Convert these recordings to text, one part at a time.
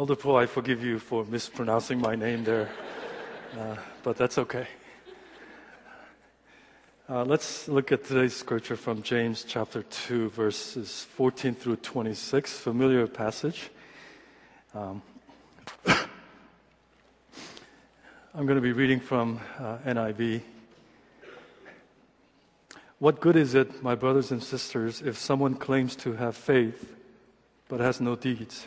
Elder I forgive you for mispronouncing my name there, uh, but that's okay. Uh, let's look at today's scripture from James chapter 2, verses 14 through 26, familiar passage. Um, I'm going to be reading from uh, NIV. What good is it, my brothers and sisters, if someone claims to have faith but has no deeds?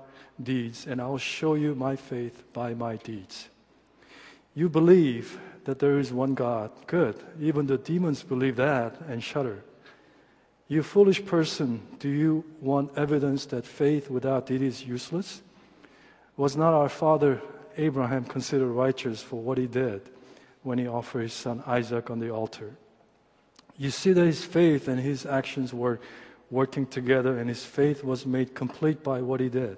deeds, and I'll show you my faith by my deeds. You believe that there is one God. Good. Even the demons believe that and shudder. You foolish person, do you want evidence that faith without deed is useless? Was not our father Abraham considered righteous for what he did when he offered his son Isaac on the altar. You see that his faith and his actions were working together, and his faith was made complete by what he did.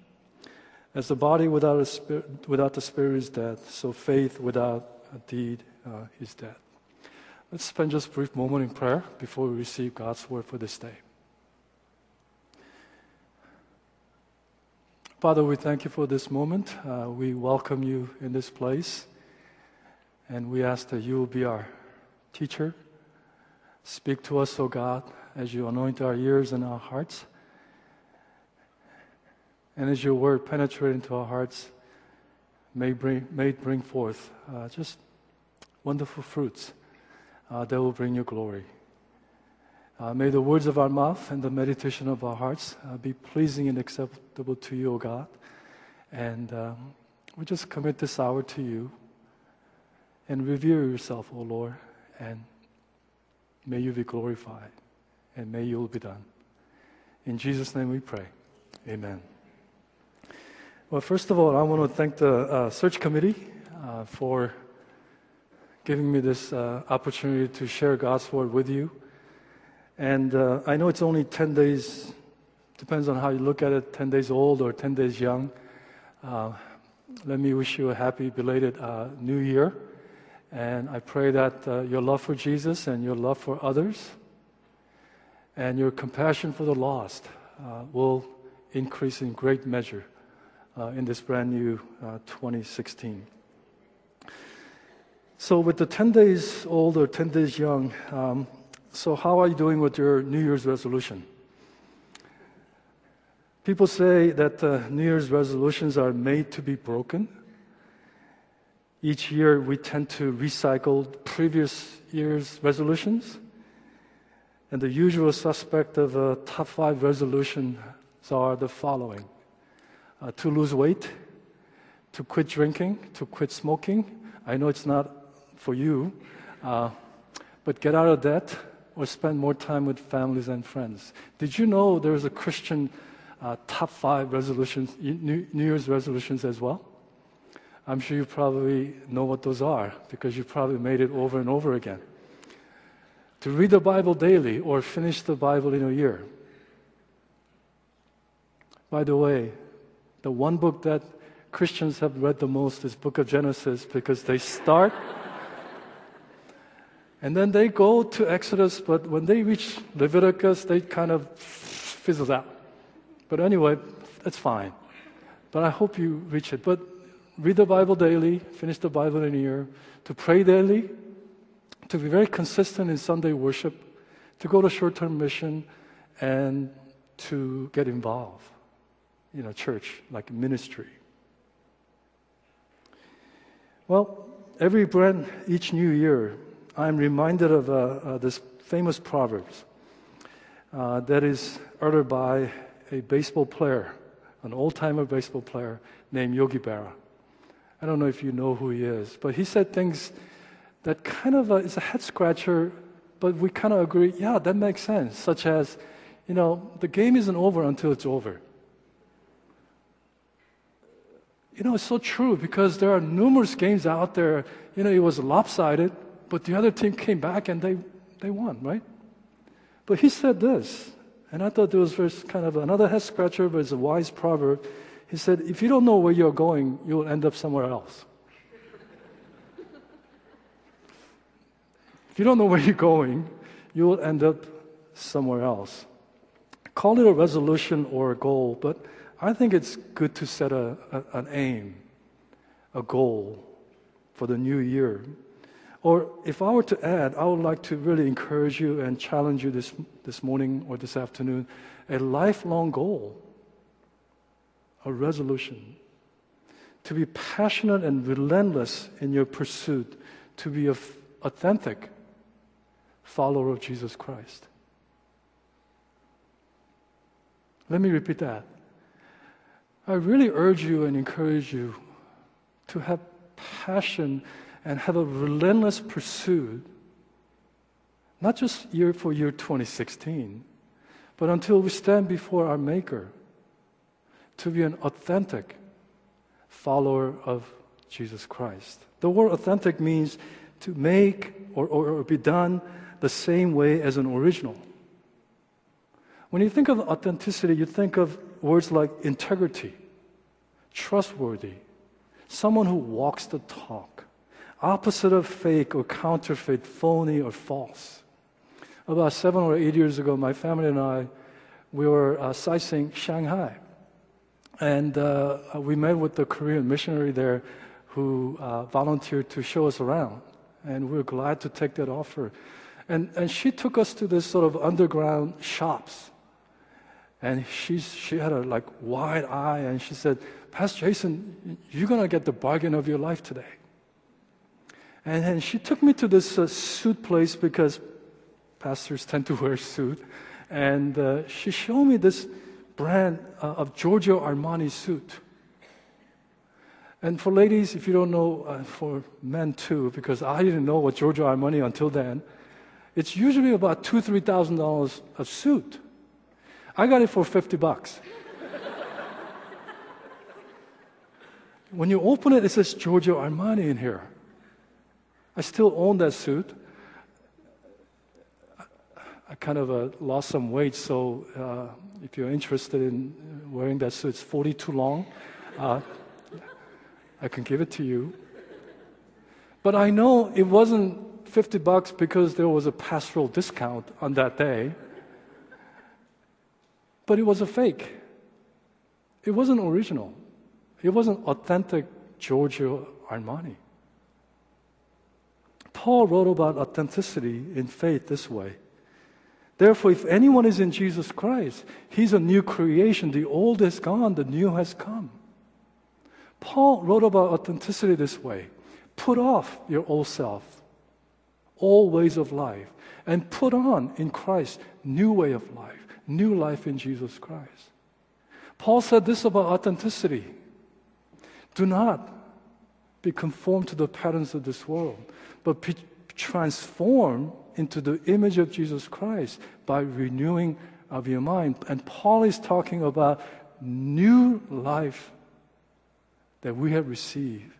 As the body without, a spirit, without the spirit is dead, so faith without a deed uh, is dead. Let's spend just a brief moment in prayer before we receive God's word for this day. Father, we thank you for this moment. Uh, we welcome you in this place. And we ask that you will be our teacher. Speak to us, O God, as you anoint our ears and our hearts. And as your word penetrate into our hearts, may bring, may bring forth uh, just wonderful fruits uh, that will bring you glory. Uh, may the words of our mouth and the meditation of our hearts uh, be pleasing and acceptable to you, O God. And um, we just commit this hour to you and revere yourself, O Lord, and may you be glorified and may your will be done. In Jesus' name we pray. Amen. Well, first of all, I want to thank the uh, search committee uh, for giving me this uh, opportunity to share God's word with you. And uh, I know it's only 10 days, depends on how you look at it 10 days old or 10 days young. Uh, let me wish you a happy belated uh, new year. And I pray that your love for Jesus and your love for others and your compassion for the lost will increase in great measure in this brand new uh, 2016. So, with the 10 days old or 10 days young, um, so how are you doing with your New Year's resolution? People say that uh, New Year's resolutions are made to be broken. Each year, we tend to recycle previous year's resolutions. And the usual suspect of a top five resolutions are the following uh, to lose weight, to quit drinking, to quit smoking. I know it's not for you, uh, but get out of debt or spend more time with families and friends. Did you know there's a Christian uh, top five resolutions, New Year's resolutions as well? I'm sure you probably know what those are because you probably made it over and over again. To read the Bible daily or finish the Bible in a year. By the way, the one book that Christians have read the most is Book of Genesis because they start and then they go to Exodus, but when they reach Leviticus, they kind of fizzles out. But anyway, that's fine. But I hope you reach it. But read the Bible daily, finish the Bible in a year, to pray daily, to be very consistent in Sunday worship, to go to short term mission, and to get involved in a church, like ministry. Well, every brand, each new year, I'm reminded of uh, uh, this famous proverb uh, that is uttered by a baseball player, an old timer baseball player named Yogi Berra. I don't know if you know who he is, but he said things that kind of uh, is a head scratcher, but we kind of agree, yeah, that makes sense, such as, you know, the game isn't over until it's over. You know, it's so true because there are numerous games out there, you know, it was lopsided, but the other team came back and they, they won, right? But he said this, and I thought it was kind of another head scratcher, but it's a wise proverb. He said, If you don't know where you're going, you'll end up somewhere else. if you don't know where you're going, you will end up somewhere else. Call it a resolution or a goal, but I think it's good to set a, a, an aim, a goal for the new year. Or if I were to add, I would like to really encourage you and challenge you this, this morning or this afternoon a lifelong goal, a resolution. To be passionate and relentless in your pursuit, to be an authentic follower of Jesus Christ. Let me repeat that. I really urge you and encourage you to have passion and have a relentless pursuit, not just year for year 2016, but until we stand before our Maker to be an authentic follower of Jesus Christ. The word authentic means to make or, or, or be done the same way as an original. When you think of authenticity, you think of words like integrity, trustworthy, someone who walks the talk, opposite of fake or counterfeit, phony or false. About seven or eight years ago, my family and I, we were uh, sightseeing Shanghai. And uh, we met with the Korean missionary there who uh, volunteered to show us around. And we were glad to take that offer. And, and she took us to this sort of underground shops. And she's, she had a like wide eye and she said, Pastor Jason, you're going to get the bargain of your life today. And, she took me to this uh, suit place because pastors tend to wear suit. And uh, she showed me this brand uh, of Giorgio Armani suit. And for ladies, if you don't know, uh, for men too, because I didn't know what Giorgio Armani until then, it's usually about two, three thousand dollars a suit. I got it for fifty bucks. when you open it, it says Giorgio Armani in here. I still own that suit. I kind of uh, lost some weight, so uh, if you're interested in wearing that suit, it's 42 long. Uh, I can give it to you. But I know it wasn't 50 bucks because there was a pastoral discount on that day. But it was a fake. It wasn't original. It wasn't authentic Giorgio Armani. Paul wrote about authenticity in faith this way. Therefore, if anyone is in Jesus Christ, he's a new creation. The old is gone, the new has come. Paul wrote about authenticity this way put off your old self, all ways of life, and put on in Christ new way of life, new life in Jesus Christ. Paul said this about authenticity do not be conformed to the patterns of this world, but be transformed into the image of Jesus Christ by renewing of your mind. And Paul is talking about new life that we have received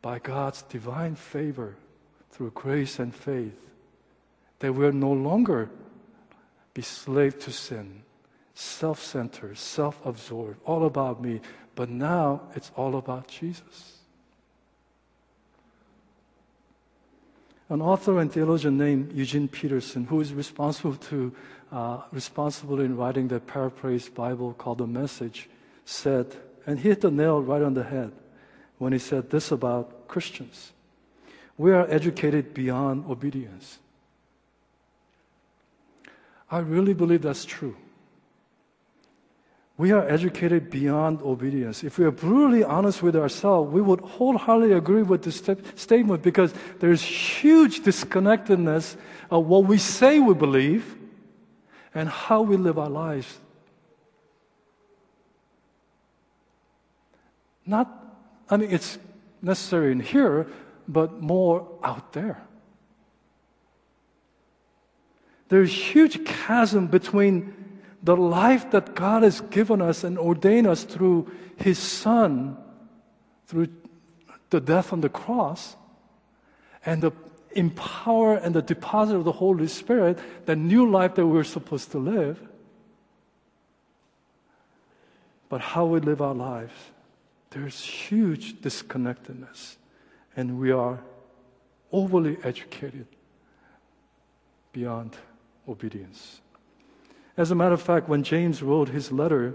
by God's divine favor through grace and faith. That we're no longer be slave to sin, self-centered, self-absorbed, all about me, but now it's all about Jesus. An author and theologian named Eugene Peterson, who is responsible to uh, responsible in writing the paraphrased Bible called The Message, said, and hit the nail right on the head when he said this about Christians: "We are educated beyond obedience." I really believe that's true. we are educated beyond obedience. If we are brutally honest with ourselves, we would wholeheartedly agree with this st- statement because there's huge disconnectedness of what we say we believe and how we live our lives. Not, I mean, it's necessary in here, but more out there. There's huge chasm between the life that God has given us and ordained us through His Son, through the death on the cross, and the empower and the deposit of the Holy Spirit, the new life that we're supposed to live. But how we live our lives, there's huge disconnectedness, and we are overly educated beyond obedience. As a matter of fact, when James wrote his letter,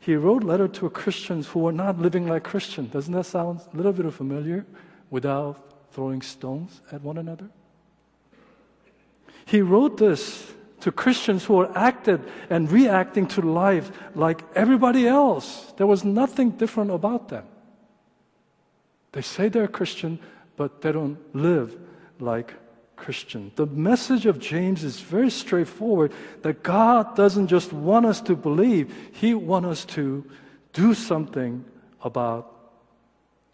he wrote letter to Christians who were not living like Christians. Doesn't that sound a little bit familiar? Without throwing stones at one another. He wrote this to Christians who were acted and reacting to life like everybody else. There was nothing different about them. They say they're Christian, but they don't live like Christian. The message of James is very straightforward that God doesn't just want us to believe, He wants us to do something about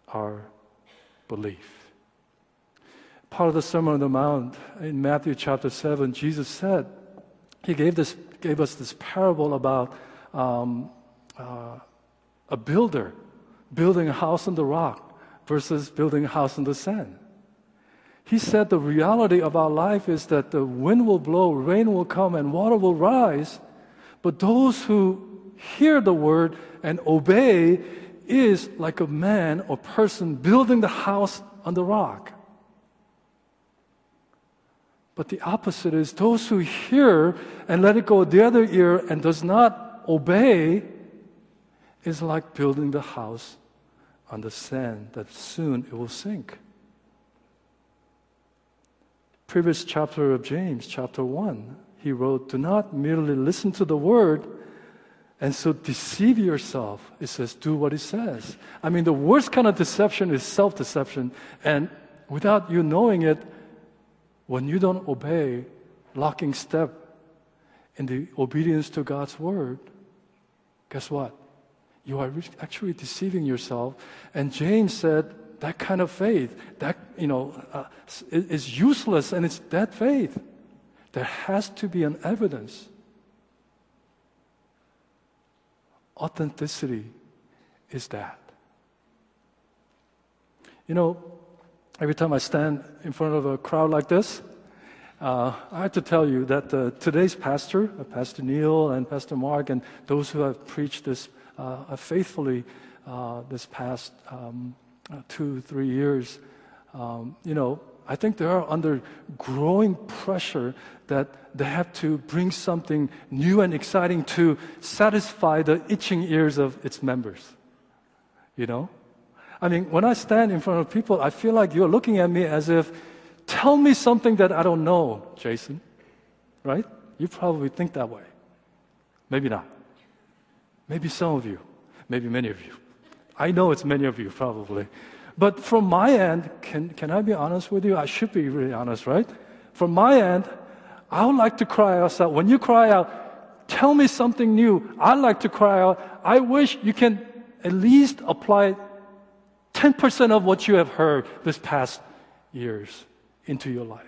our belief. Part of the Sermon on the Mount in Matthew chapter 7, Jesus said, He gave, this, gave us this parable about um, uh, a builder building a house on the rock versus building a house on the sand. He said the reality of our life is that the wind will blow, rain will come, and water will rise. But those who hear the word and obey is like a man or person building the house on the rock. But the opposite is those who hear and let it go the other ear and does not obey is like building the house on the sand that soon it will sink previous chapter of James, chapter 1, he wrote, Do not merely listen to the word and so deceive yourself. It says, Do what it says. I mean, the worst kind of deception is self deception. And without you knowing it, when you don't obey, locking step in the obedience to God's word, guess what? You are actually deceiving yourself. And James said, that kind of faith, that, you know, uh, is useless and it's dead faith. There has to be an evidence. Authenticity is that. You know, every time I stand in front of a crowd like this, uh, I have to tell you that uh, today's pastor, uh, Pastor Neil and Pastor Mark, and those who have preached this uh, faithfully uh, this past um, uh, two, three years, um, you know, I think they are under growing pressure that they have to bring something new and exciting to satisfy the itching ears of its members. You know? I mean, when I stand in front of people, I feel like you're looking at me as if, tell me something that I don't know, Jason. Right? You probably think that way. Maybe not. Maybe some of you. Maybe many of you. I know it's many of you probably. But from my end, can, can I be honest with you? I should be really honest, right? From my end, I would like to cry out. When you cry out, tell me something new. I'd like to cry out. I wish you can at least apply 10% of what you have heard this past years into your life.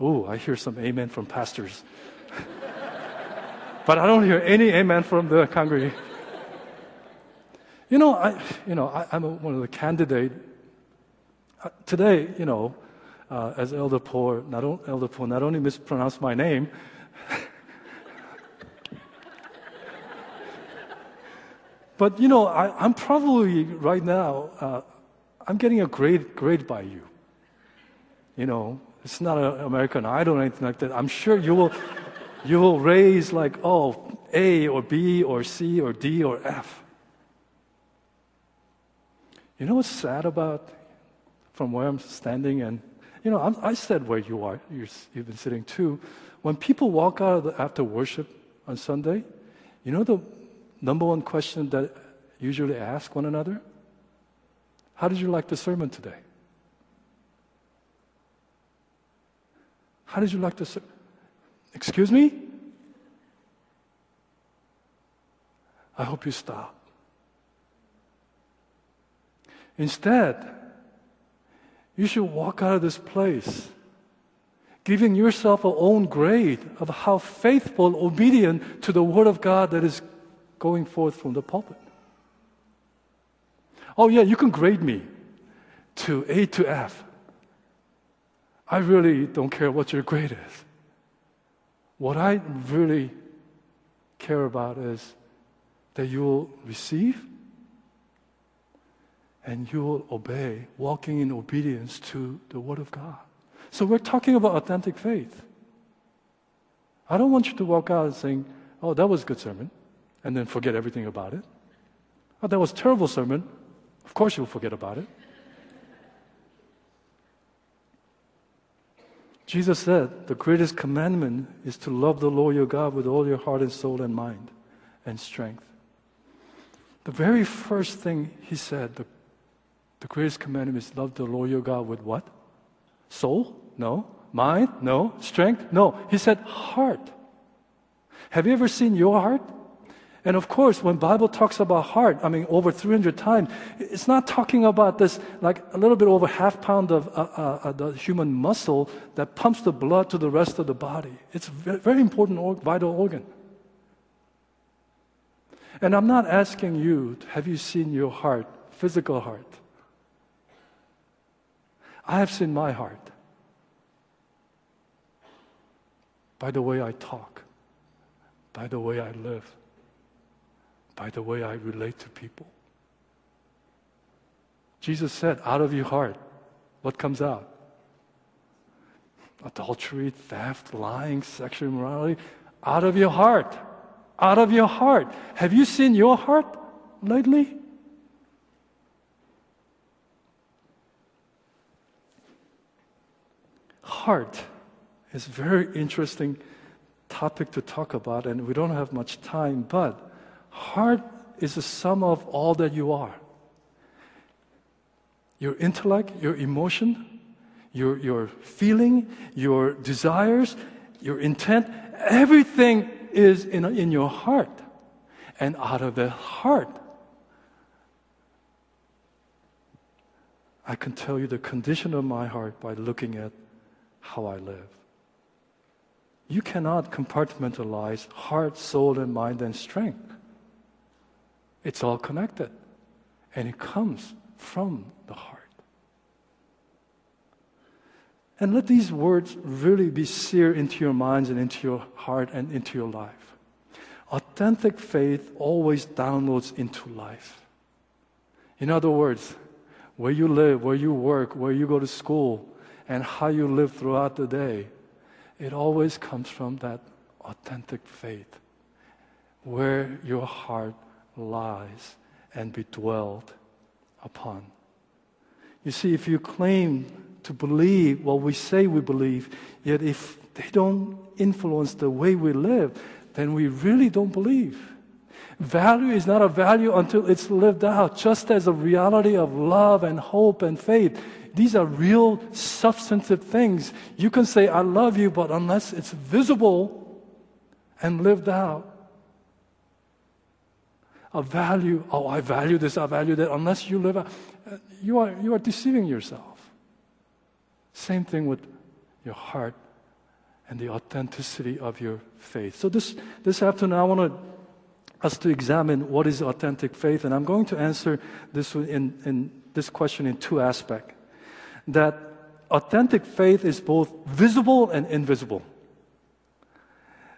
Oh, I hear some amen from pastors. but I don't hear any amen from the congregation. You know, I, you know, I, am one of the candidates. Uh, today, you know, uh, as Elder Paul, not o- Elder Paul, not only mispronounced my name, but you know, I, am probably right now, uh, I'm getting a grade grade by you. You know, it's not an American Idol or anything like that. I'm sure you will, you will raise like, oh, A or B or C or D or F. You know what's sad about from where I'm standing? And, you know, I'm, i said where you are, you have been sitting too. When people walk out the, after worship on Sunday, You know the number one question that usually ask one another? How did you like the sermon today? How did you like the sermon? Excuse me? I hope you stop. Instead, you should walk out of this place giving yourself a own grade of how faithful, obedient to the Word of God that is going forth from the pulpit. Oh, yeah, you can grade me to A to F. I really don't care what your grade is. What I really care about is that you will receive and you will obey, walking in obedience to the Word of God. So we're talking about authentic faith. I don't want you to walk out saying, oh, that was a good sermon, and then forget everything about it. Oh, that was a terrible sermon. Of course you'll forget about it. Jesus said, the greatest commandment is to love the Lord your God with all your heart and soul and mind and strength. The very first thing he said, the, the greatest commandment is love the Lord your God with what? Soul? No. Mind? No. Strength? No. He said heart. Have you ever seen your heart? And of course, when Bible talks about heart, I mean, over 300 times, it's not talking about this, like a little bit over half pound of uh, uh, uh the human muscle that pumps the blood to the rest of the body. It's a very, important or- vital organ. And I'm not asking you, have you seen your heart, physical heart? I have seen my heart by the way I talk, by the way I live, by the way I relate to people. Jesus said, out of your heart, what comes out? Adultery, theft, lying, sexual immorality. Out of your heart. Out of your heart. Have you seen your heart lately? Heart is a very interesting topic to talk about, and we don't have much time, but heart is the sum of all that you are your intellect, your emotion, your, your feeling, your desires, your intent, everything is in, in your heart. And out of the heart, I can tell you the condition of my heart by looking at how I live. You cannot compartmentalize heart, soul, and mind and strength. It's all connected, and it comes from the heart. And let these words really be seared into your minds and into your heart and into your life. Authentic faith always downloads into life. In other words, where you live, where you work, where you go to school, and how you live throughout the day, it always comes from that authentic faith where your heart lies and be dwelled upon. You see, if you claim to believe what we say we believe, yet if they don't influence the way we live, then we really don't believe. Value is not a value until it's lived out, just as a reality of love and hope and faith these are real substantive things. You can say, I love you, but unless it's visible and lived out, a value, oh, I value this, I value that, unless you live out, you are, you are deceiving yourself. Same thing with your heart and the authenticity of your faith. So this, this afternoon, I want us to examine what is authentic faith, and I'm going to answer this in, in this question in two aspects that authentic faith is both visible and invisible.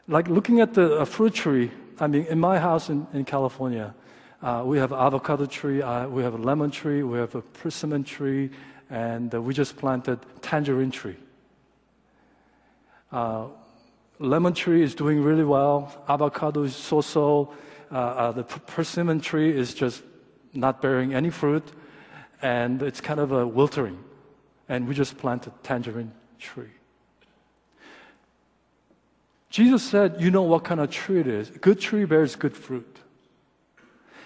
Like looking at the fruit tree, I mean, in my house in, in California, uh, we have avocado tree, uh, we have a lemon tree, we have a persimmon tree, and uh, we just planted tangerine tree. Uh, lemon tree is doing really well. Avocado is so-so. Uh, uh, the persimmon tree is just not bearing any fruit, and it's kind of a wiltering and we just planted a tangerine tree. Jesus said, You know what kind of tree it is. A good tree bears good fruit.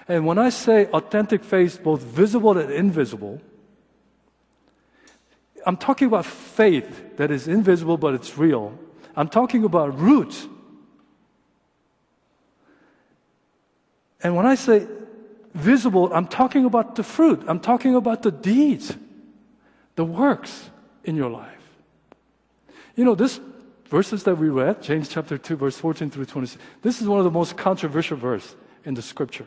And when I say authentic faith, both visible and invisible, I'm talking about faith that is invisible but it's real. I'm talking about roots. And when I say visible, I'm talking about the fruit. I'm talking about the deeds, the works in your life. You know, this verses that we read, James chapter 2, verse 14 through 26, this is one of the most controversial verses in the scripture.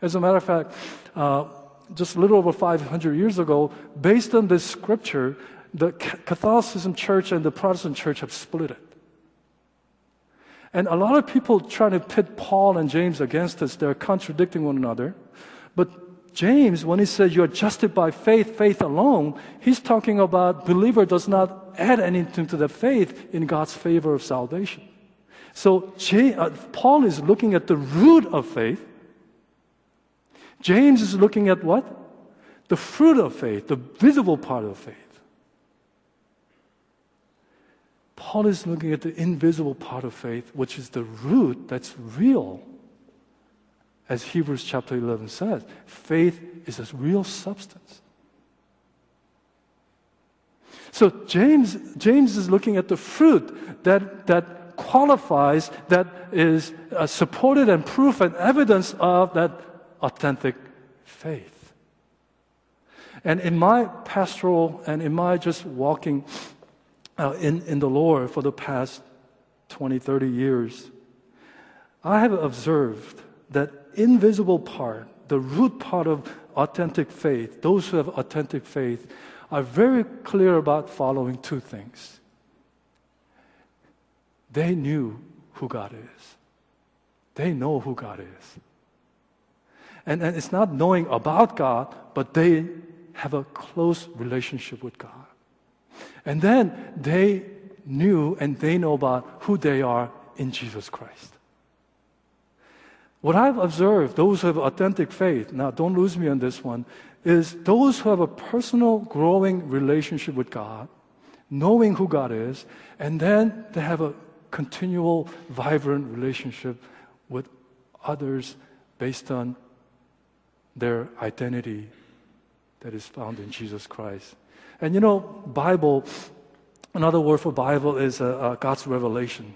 As a matter of fact, uh, just a little over 500 years ago, based on this scripture, the Catholicism church and the Protestant church have split it. And a lot of people trying to pit Paul and James against us, they're contradicting one another. But James, when he says you're justified by faith, faith alone, he's talking about believer does not add anything to the faith in God's favor of salvation. So uh, Paul is looking at the root of faith. James is looking at what? The fruit of faith, the visible part of faith. Paul is looking at the invisible part of faith, which is the root that's real as Hebrews chapter 11 says, faith is a real substance. So James, James is looking at the fruit that, that qualifies, that is uh, supported and proof and evidence of that authentic faith. And in my pastoral and in my just walking uh, in, in the Lord for the past 20, 30 years, I have observed that invisible part, the root part of authentic faith, those who have authentic faith, are very clear about following two things. They knew who God is, they know who God is. And, and it's not knowing about God, but they have a close relationship with God. And then they knew and they know about who they are in Jesus Christ. What I've observed, those who have authentic faith, now don't lose me on this one, is those who have a personal growing relationship with God, knowing who God is, and then they have a continual, vibrant relationship with others based on their identity that is found in Jesus Christ. And you know, Bible, another word for Bible is uh, uh, God's revelation.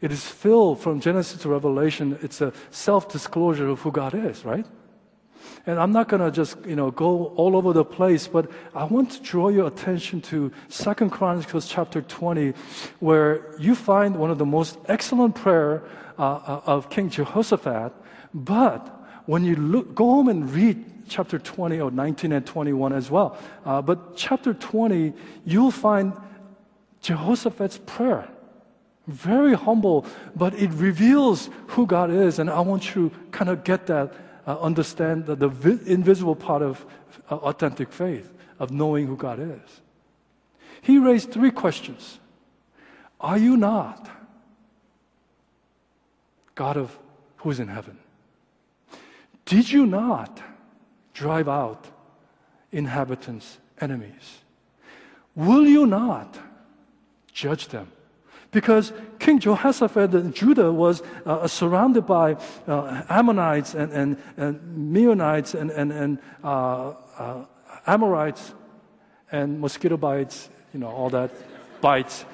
It is filled from Genesis to Revelation. It's a self disclosure of who God is, right? And I'm not going to just, you know, go all over the place, but I want to draw your attention to Second Chronicles chapter 20, where you find one of the most excellent prayer uh, uh of King Jehoshaphat. But when you look, go home and read chapter 20 or 19 and 21 as well. Uh, but chapter 20, you'll find Jehoshaphat's prayer. Very humble, but it reveals who God is. And I want you kind of get that, uh, understand the, the vi- invisible part of uh, authentic faith, of knowing who God is. He raised three questions Are you not God of who is in heaven? Did you not drive out inhabitants, enemies? Will you not judge them? Because King Jehoshaphat and Judah was uh, surrounded by uh, Ammonites and, and, and Meunites and, and, and uh, uh, Amorites and mosquito bites, you know, all that bites.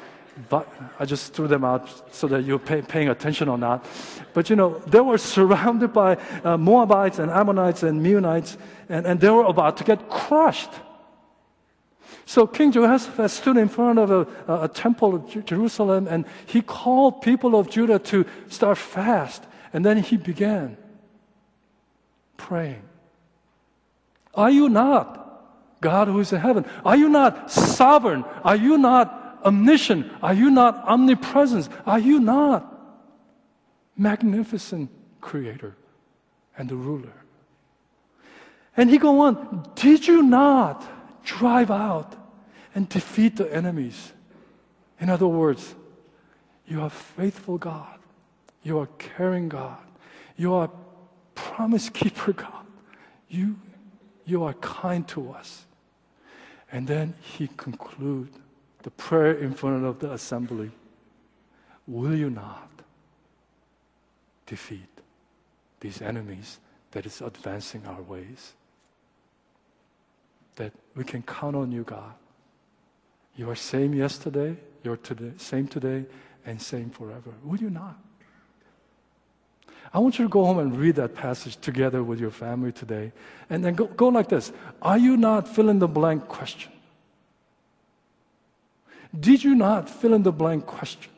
But I just threw them out so that you're pay, paying attention or not. But you know, they were surrounded by uh, Moabites and Ammonites and Meunites, and, and they were about to get crushed. So King Jehoshaphat stood in front of a, a, a temple of Jerusalem and he called people of Judah to start fast. And then he began praying. Are you not God who is in heaven? Are you not sovereign? Are you not omniscient? Are you not omnipresent? Are you not magnificent creator and the ruler? And he go on, did you not drive out and defeat the enemies. In other words, you are faithful God. You are caring God. You are promise keeper God. You, you are kind to us. And then he conclude the prayer in front of the assembly will you not defeat these enemies that is advancing our ways? That we can count on you, God. You are same yesterday, you're today, same today, and same forever. Will you not? I want you to go home and read that passage together with your family today. And then go, go like this Are you not fill in the blank question? Did you not fill in the blank question?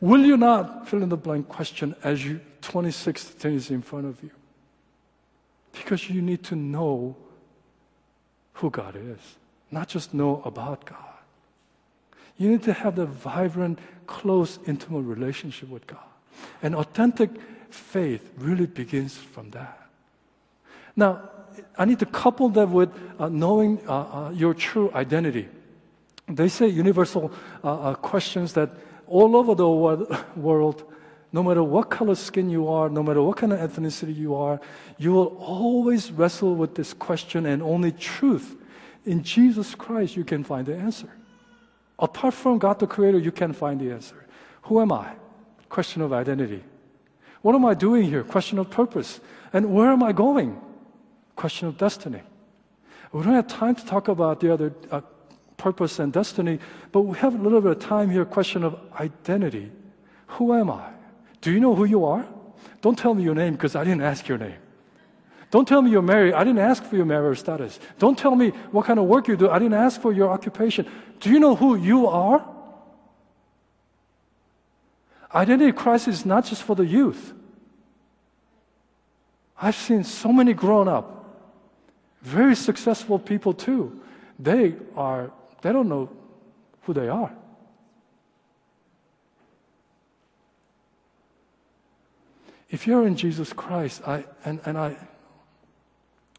Will you not fill in the blank question as you 26 things in front of you? Because you need to know who God is, not just know about God. You need to have the vibrant, close, intimate relationship with God. And authentic faith really begins from that. Now, I need to couple that with uh, knowing uh, uh, your true identity. They say universal uh, uh, questions that all over the world, no matter what color skin you are, no matter what kind of ethnicity you are, you will always wrestle with this question, and only truth in Jesus Christ you can find the answer. Apart from God the Creator, you can't find the answer. Who am I? Question of identity. What am I doing here? Question of purpose. And where am I going? Question of destiny. We don't have time to talk about the other uh, purpose and destiny, but we have a little bit of time here. Question of identity. Who am I? Do you know who you are? Don't tell me your name because I didn't ask your name. Don't tell me you're married. I didn't ask for your marriage status. Don't tell me what kind of work you do. I didn't ask for your occupation. Do you know who you are? Identity crisis is not just for the youth. I've seen so many grown up, very successful people too. They are, they don't know who they are. If you're in Jesus Christ, I, and, and I,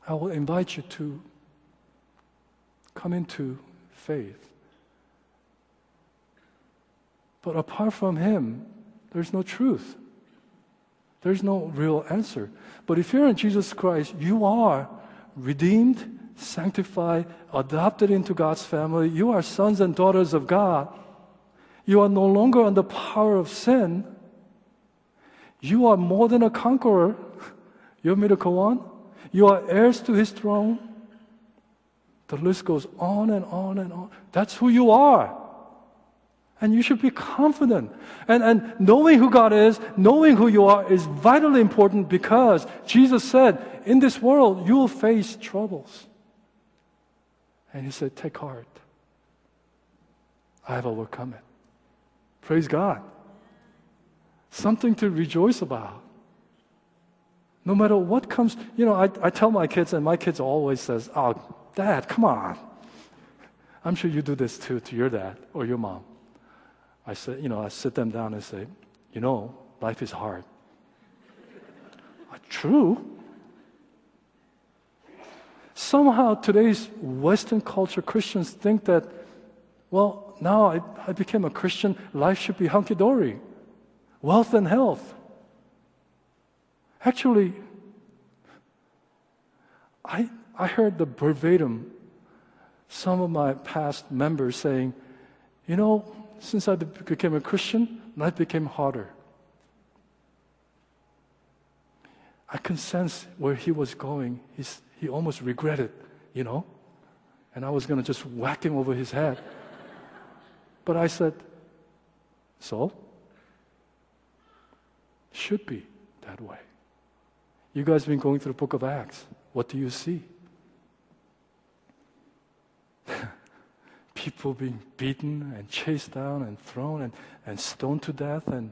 I will invite you to come into faith. But apart from Him, there's no truth. There's no real answer. But if you're in Jesus Christ, you are redeemed, sanctified, adopted into God's family. You are sons and daughters of God. You are no longer under power of sin. You are more than a conqueror. You want me to go on? You are heirs to his throne. The list goes on and on and on. That's who you are. And you should be confident. And, and knowing who God is, knowing who you are is vitally important because Jesus said, in this world, you will face troubles. And he said, take heart. I have overcome it. Praise God. Something to rejoice about. No matter what comes, you know, I, I tell my kids, and my kids always says, oh, dad, come on. I'm sure you do this too to your dad or your mom. I say, you know, I sit them down and say, you know, life is hard. Uh, true. Somehow today's Western culture Christians think that, well, now I, I became a Christian, life should be hunky dory, wealth and health. Actually, I, I heard the verbatim some of my past members saying, you know, since I became a Christian, life became harder. I can sense where he was going. He's, he almost regretted, you know, and I was going to just whack him over his head. But I said, so? Should be that way. You guys have been going through the book of Acts. What do you see? people being beaten and chased down and thrown and, and stoned to death. And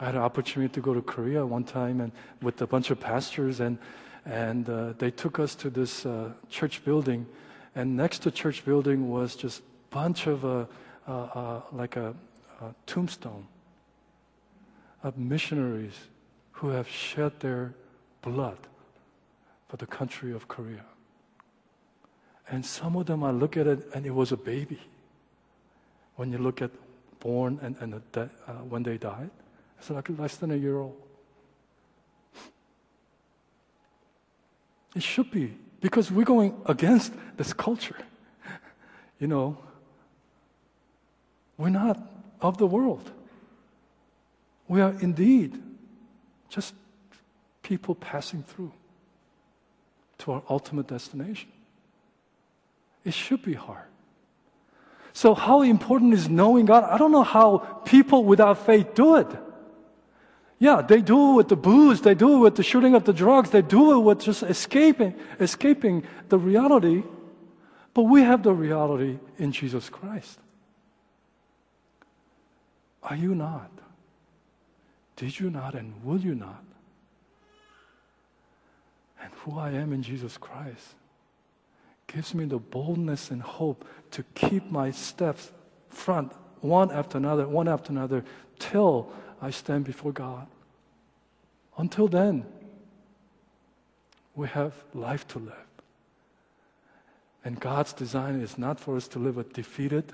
I had an opportunity to go to Korea one time and with a bunch of pastors, and, and uh, they took us to this uh, church building. And next to church building was just a bunch of uh, uh, uh, like a, a tombstone of missionaries who have shed their blood for the country of Korea. And some of them, I look at it and it was a baby. When you look at born and, and uh, when they died, it's like less than a year old. It should be because we're going against this culture. you know, We're not of the world. We are indeed just people passing through to our ultimate destination. It should be hard. So, how important is knowing God? I don't know how people without faith do it. Yeah, they do it with the booze, they do it with the shooting of the drugs, they do it with just escaping, escaping the reality. But we have the reality in Jesus Christ. Are you not? Did you not and will you not? And who I am in Jesus Christ gives me the boldness and hope to keep my steps front, one after another, one after another, till I stand before God. Until then, we have life to live. And God's design is not for us to live a defeated,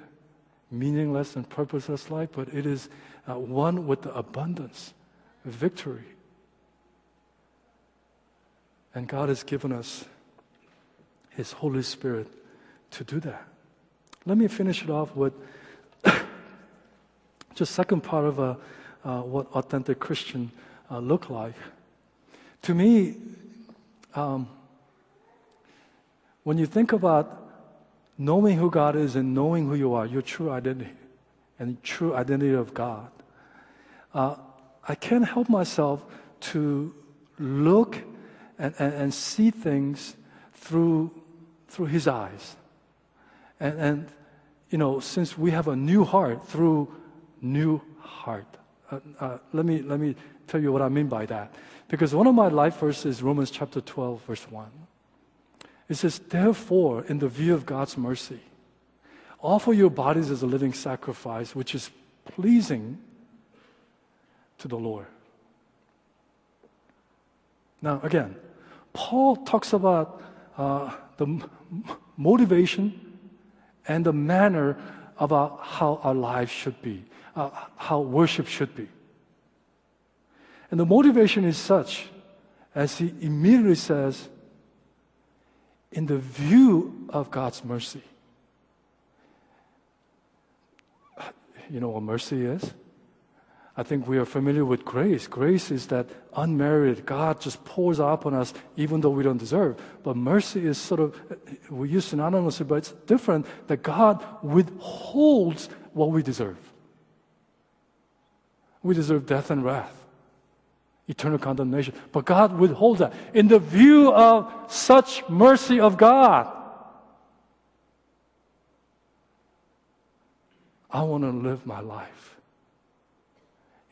meaningless, and purposeless life, but it is uh, one with the abundance, victory. And God has given us His Holy Spirit to do that. Let me finish it off with just second part of uh, uh, what authentic Christian uh, look like. To me, um, when you think about knowing who God is and knowing who you are, your true identity and true identity of God, uh, I can't help myself to look and, and, and, see things through, through His eyes. And, and, you know, since we have a new heart, through new heart. Uh, uh, let, me, let me tell you what I mean by that. Because one of my life verses is Romans chapter 12, verse 1. It says, Therefore, in the view of God's mercy, offer your bodies as a living sacrifice, which is pleasing to the Lord. Now, again, Paul talks about uh, the motivation and the manner about how our lives should be, uh, how worship should be. And the motivation is such, as he immediately says, in the view of God's mercy. You know what mercy is? I think we are familiar with grace. Grace is that unmerited, God just pours out on us even though we don't deserve. But mercy is sort of, we use synonymously, but it's different that God withholds what we deserve. We deserve death and wrath eternal condemnation. But God withholds that. In the view of such mercy of God, I want to live my life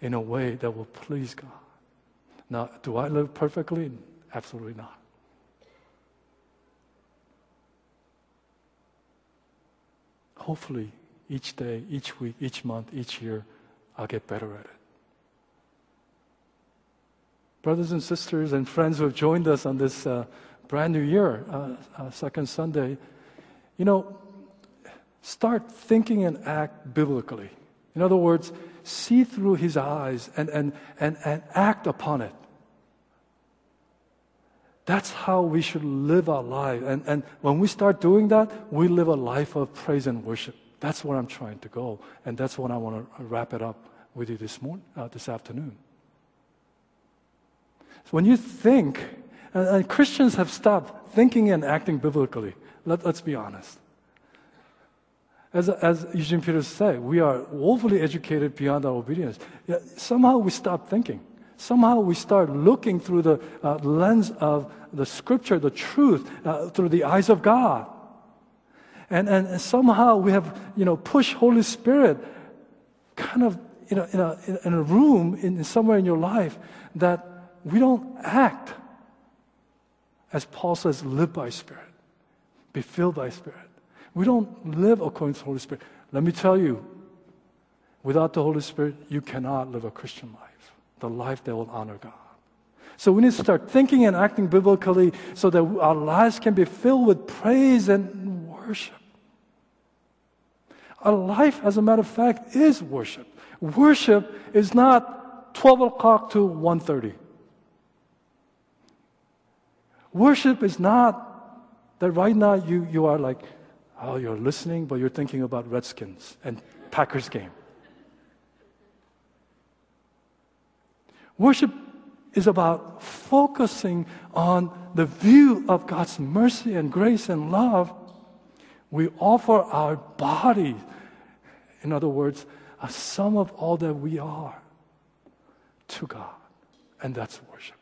in a way that will please God. Now, do I live perfectly? Absolutely not. Hopefully, each day, each week, each month, each year, I'll get better at it brothers and sisters and friends who have joined us on this uh, brand new year, uh, uh, second Sunday, you know, start thinking and act biblically. In other words, see through his eyes and, and, and, and act upon it. That's how we should live our life. And, and when we start doing that, we live a life of praise and worship. That's where I'm trying to go. And that's what I want to wrap it up with you this morning, uh, this afternoon. When you think, and, and Christians have stopped thinking and acting biblically. Let, us be honest. As, as Eugene Peters said, we are woefully educated beyond our obedience. Yet somehow we stop thinking. Somehow we start looking through the uh, lens of the scripture, the truth, uh, through the eyes of God. And, and, somehow we have, you know, pushed Holy Spirit kind of you know, in, a, in a room in, somewhere in your life that we don't act as Paul says, live by Spirit, be filled by Spirit. We don't live according to the Holy Spirit. Let me tell you, without the Holy Spirit, you cannot live a Christian life, the life that will honor God. So we need to start thinking and acting biblically so that our lives can be filled with praise and worship. Our life, as a matter of fact, is worship. Worship is not 12 o'clock to 1.30. Worship is not that right now you, you are like, oh, you're listening, but you're thinking about Redskins and Packers game. Worship is about focusing on the view of God's mercy and grace and love. We offer our body, in other words, a sum of all that we are to God. And that's worship.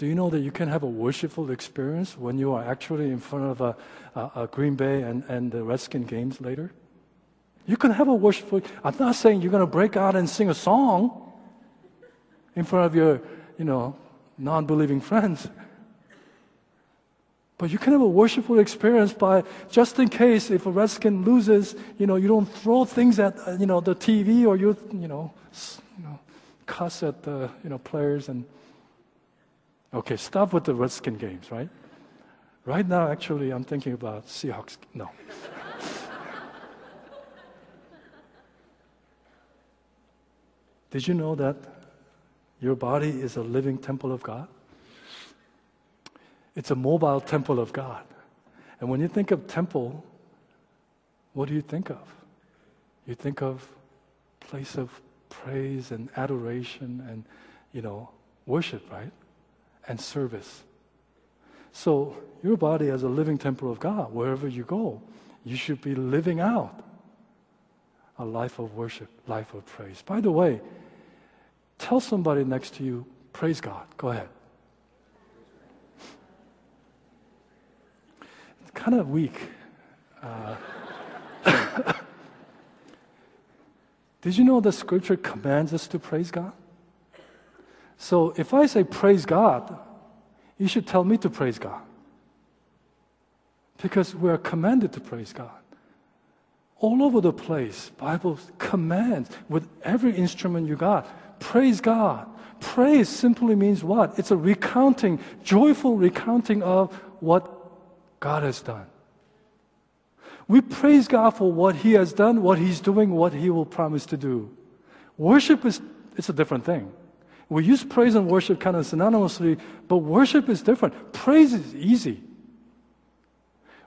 Do you know that you can have a worshipful experience when you are actually in front of a, a, a Green Bay and, and the Redskin games later? You can have a worshipful. I'm not saying you're going to break out and sing a song in front of your, you know, non-believing friends. But you can have a worshipful experience by, just in case if a Redskin loses, you know, you don't throw things at, you know, the TV or you, you know, you know, cuss at the, you know, players and Okay, stop with the Redskin games, right? Right now, actually, I'm thinking about Seahawks. No. Did you know that your body is a living temple of God? It's a mobile temple of God. And when you think of temple, what do you think of? You think of place of praise and adoration and, you know, worship, right? And service. So, your body as a living temple of God, wherever you go, you should be living out a life of worship, life of praise. By the way, tell somebody next to you, praise God. Go ahead. It's kind of weak. Uh, did you know the scripture commands us to praise God? So if I say praise God, you should tell me to praise God. Because we are commanded to praise God. All over the place, Bible commands with every instrument you got, praise God. Praise simply means what? It's a recounting, joyful recounting of what God has done. We praise God for what He has done, what He's doing, what He will promise to do. Worship is it's a different thing. We use praise and worship kind of synonymously, but worship is different. Praise is easy.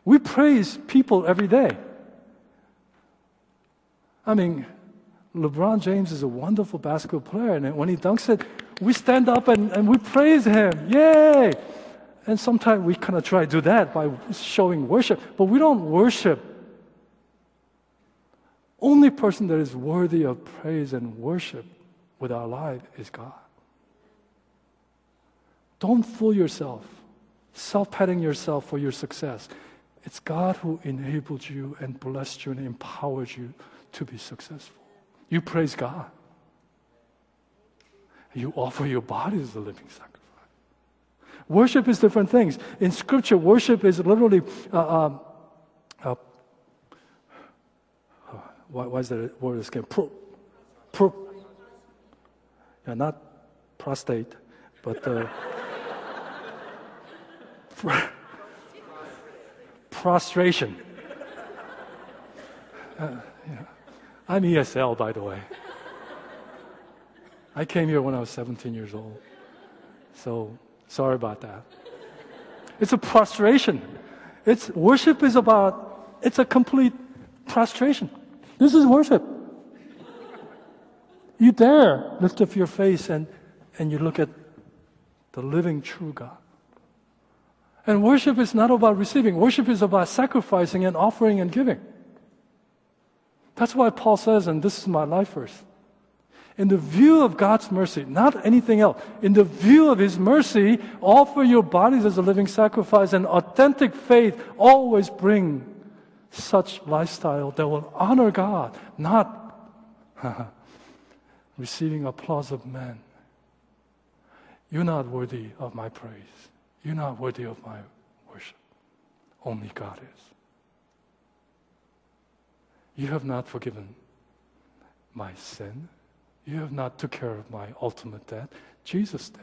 We praise people every day. I mean, LeBron James is a wonderful basketball player, and when he dunks it, we stand up and, and we praise him. Yay! And sometimes we kind of try to do that by showing worship, but we don't worship. Only person that is worthy of praise and worship with our life is God. Don't fool yourself, self patting yourself for your success. It's God who enabled you and blessed you and empowered you to be successful. You praise God. You offer your body as a living sacrifice. Worship is different things. In Scripture, worship is literally. Uh, um, uh, why, why, is that word escape? Pro, pro, yeah, not prostate, but. Uh, prostration. Uh, yeah. I'm ESL, by the way. I came here when I was 17 years old. So sorry about that. It's a prostration. It's worship is about it's a complete prostration. This is worship. You dare lift up your face and, and you look at the living true God. And worship is not about receiving, worship is about sacrificing and offering and giving. That's why Paul says, and this is my life verse. In the view of God's mercy, not anything else, in the view of His mercy, offer your bodies as a living sacrifice and authentic faith always bring such lifestyle that will honor God, not receiving applause of men. You're not worthy of my praise. You're not worthy of my worship. Only God is. You have not forgiven my sin. You have not took care of my ultimate debt. Jesus did.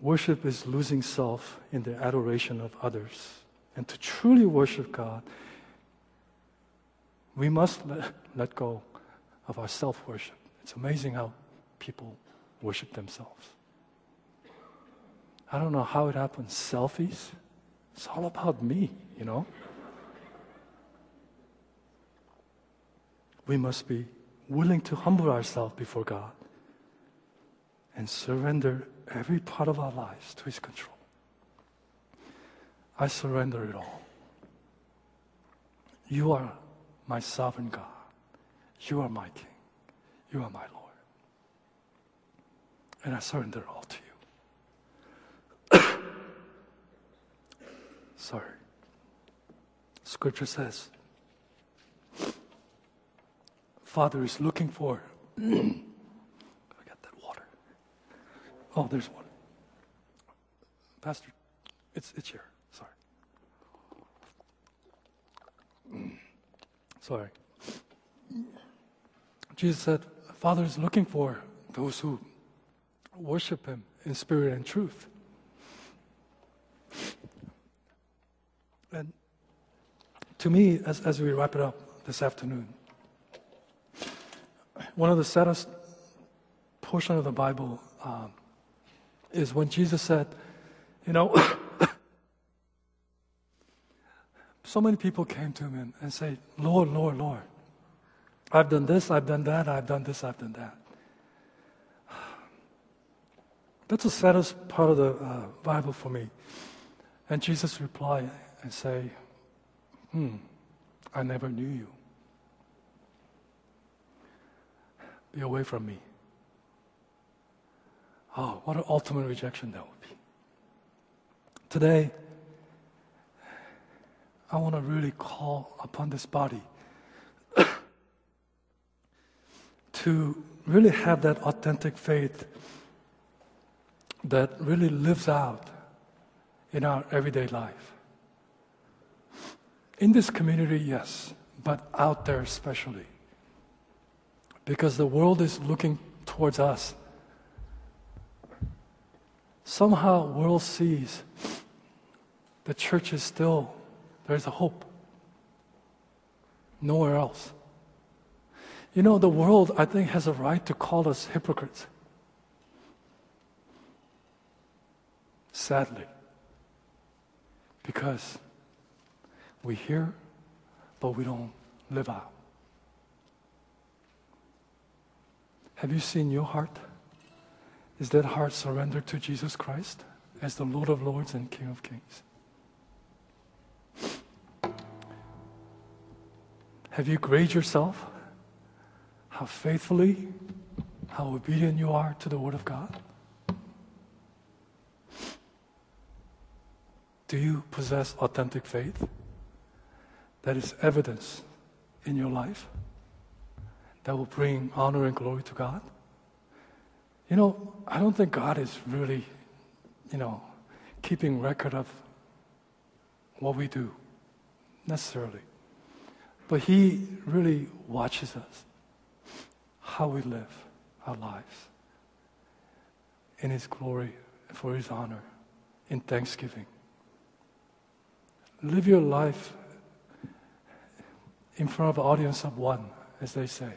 Worship is losing self in the adoration of others. And to truly worship God, we must let, let go of our self worship. It's amazing how people worship themselves. I don't know how it happens. Selfies, It's all about me, you know? We must be willing to humble ourselves before God and surrender every part of our lives to His control. I surrender it all. You are my sovereign God. You are my King. You are my Lord. And I surrender all to you. Sorry. Scripture says, Father is looking for. I got that water. Oh, there's one. Pastor, it's, it's here. Sorry. Sorry. Jesus said, Father is looking for those who worship Him in spirit and truth. And to me, as, as we wrap it up this afternoon, one of the saddest portion of the Bible um, is when Jesus said, you know, so many people came to him and, and say, Lord, Lord, Lord, I've done this, I've done that, I've done this, I've done that. That's the saddest part of the uh, Bible for me. And Jesus replied and say, Hmm, I never knew you. Be away from me. Oh, what an ultimate rejection that would be. Today, I want to really call upon this body to really have that authentic faith that really lives out in our everyday life. In this community, yes, but out there especially. Because the world is looking towards us. Somehow the world sees the church is still there's a hope. Nowhere else. You know, the world, I think, has a right to call us hypocrites. Sadly. Because we hear, but we don't live out. Have you seen your heart? Is that heart surrendered to Jesus Christ as the Lord of Lords and King of Kings? Have you graded yourself? How faithfully, how obedient you are to the Word of God? Do you possess authentic faith that is evidence in your life that will bring honor and glory to God? You know, I don't think God is really, you know, keeping record of what we do necessarily. But He really watches us, how we live our lives in His glory, for His honor, in thanksgiving. Live your life in front of an audience of one, as they say.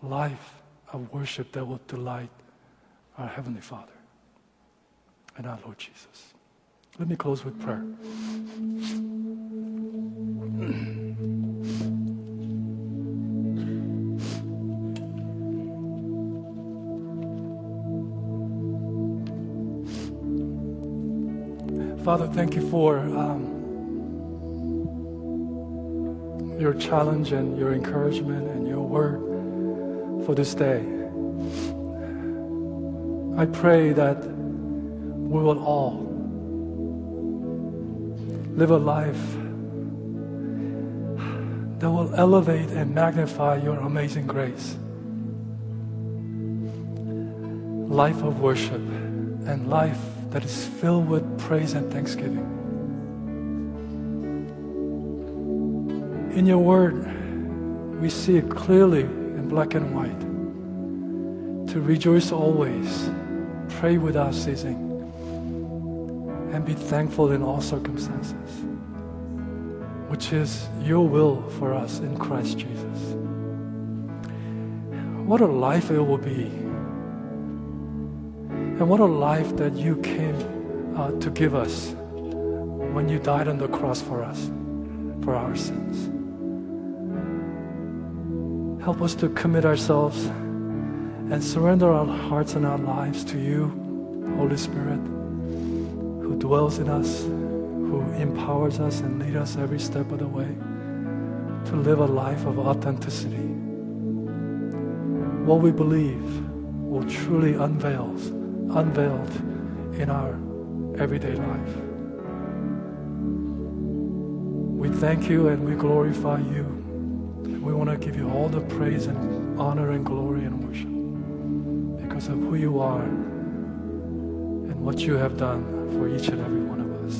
Life of worship that will delight our Heavenly Father and our Lord Jesus. Let me close with prayer. Father, thank you for um, your challenge and your encouragement and your word for this day. I pray that we will all live a life that will elevate and magnify your amazing grace. Life of worship and life that is filled with praise and thanksgiving. In your word, we see it clearly in black and white. To rejoice always, pray without ceasing, and be thankful in all circumstances, which is your will for us in Christ Jesus. What a life it will be and what a life that you came uh, to give us when you died on the cross for us, for our sins. Help us to commit ourselves and surrender our hearts and our lives to you, Holy Spirit, who dwells in us, who empowers us and leads us every step of the way to live a life of authenticity. What we believe will truly unveil, unveiled in our everyday life. We thank you and we glorify you. We want to give you all the praise and honor and glory and worship because of who you are and what you have done for each and every one of us.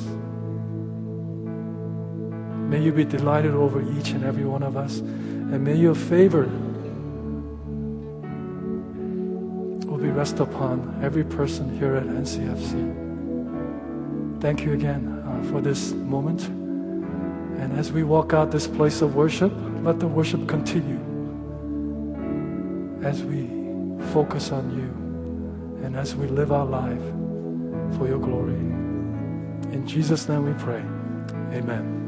May you be delighted over each and every one of us, and may your favor be rest upon every person here at NCFC. Thank you again uh, for this moment. And as we walk out this place of worship, let the worship continue as we focus on you and as we live our life for your glory. In Jesus' name we pray. Amen.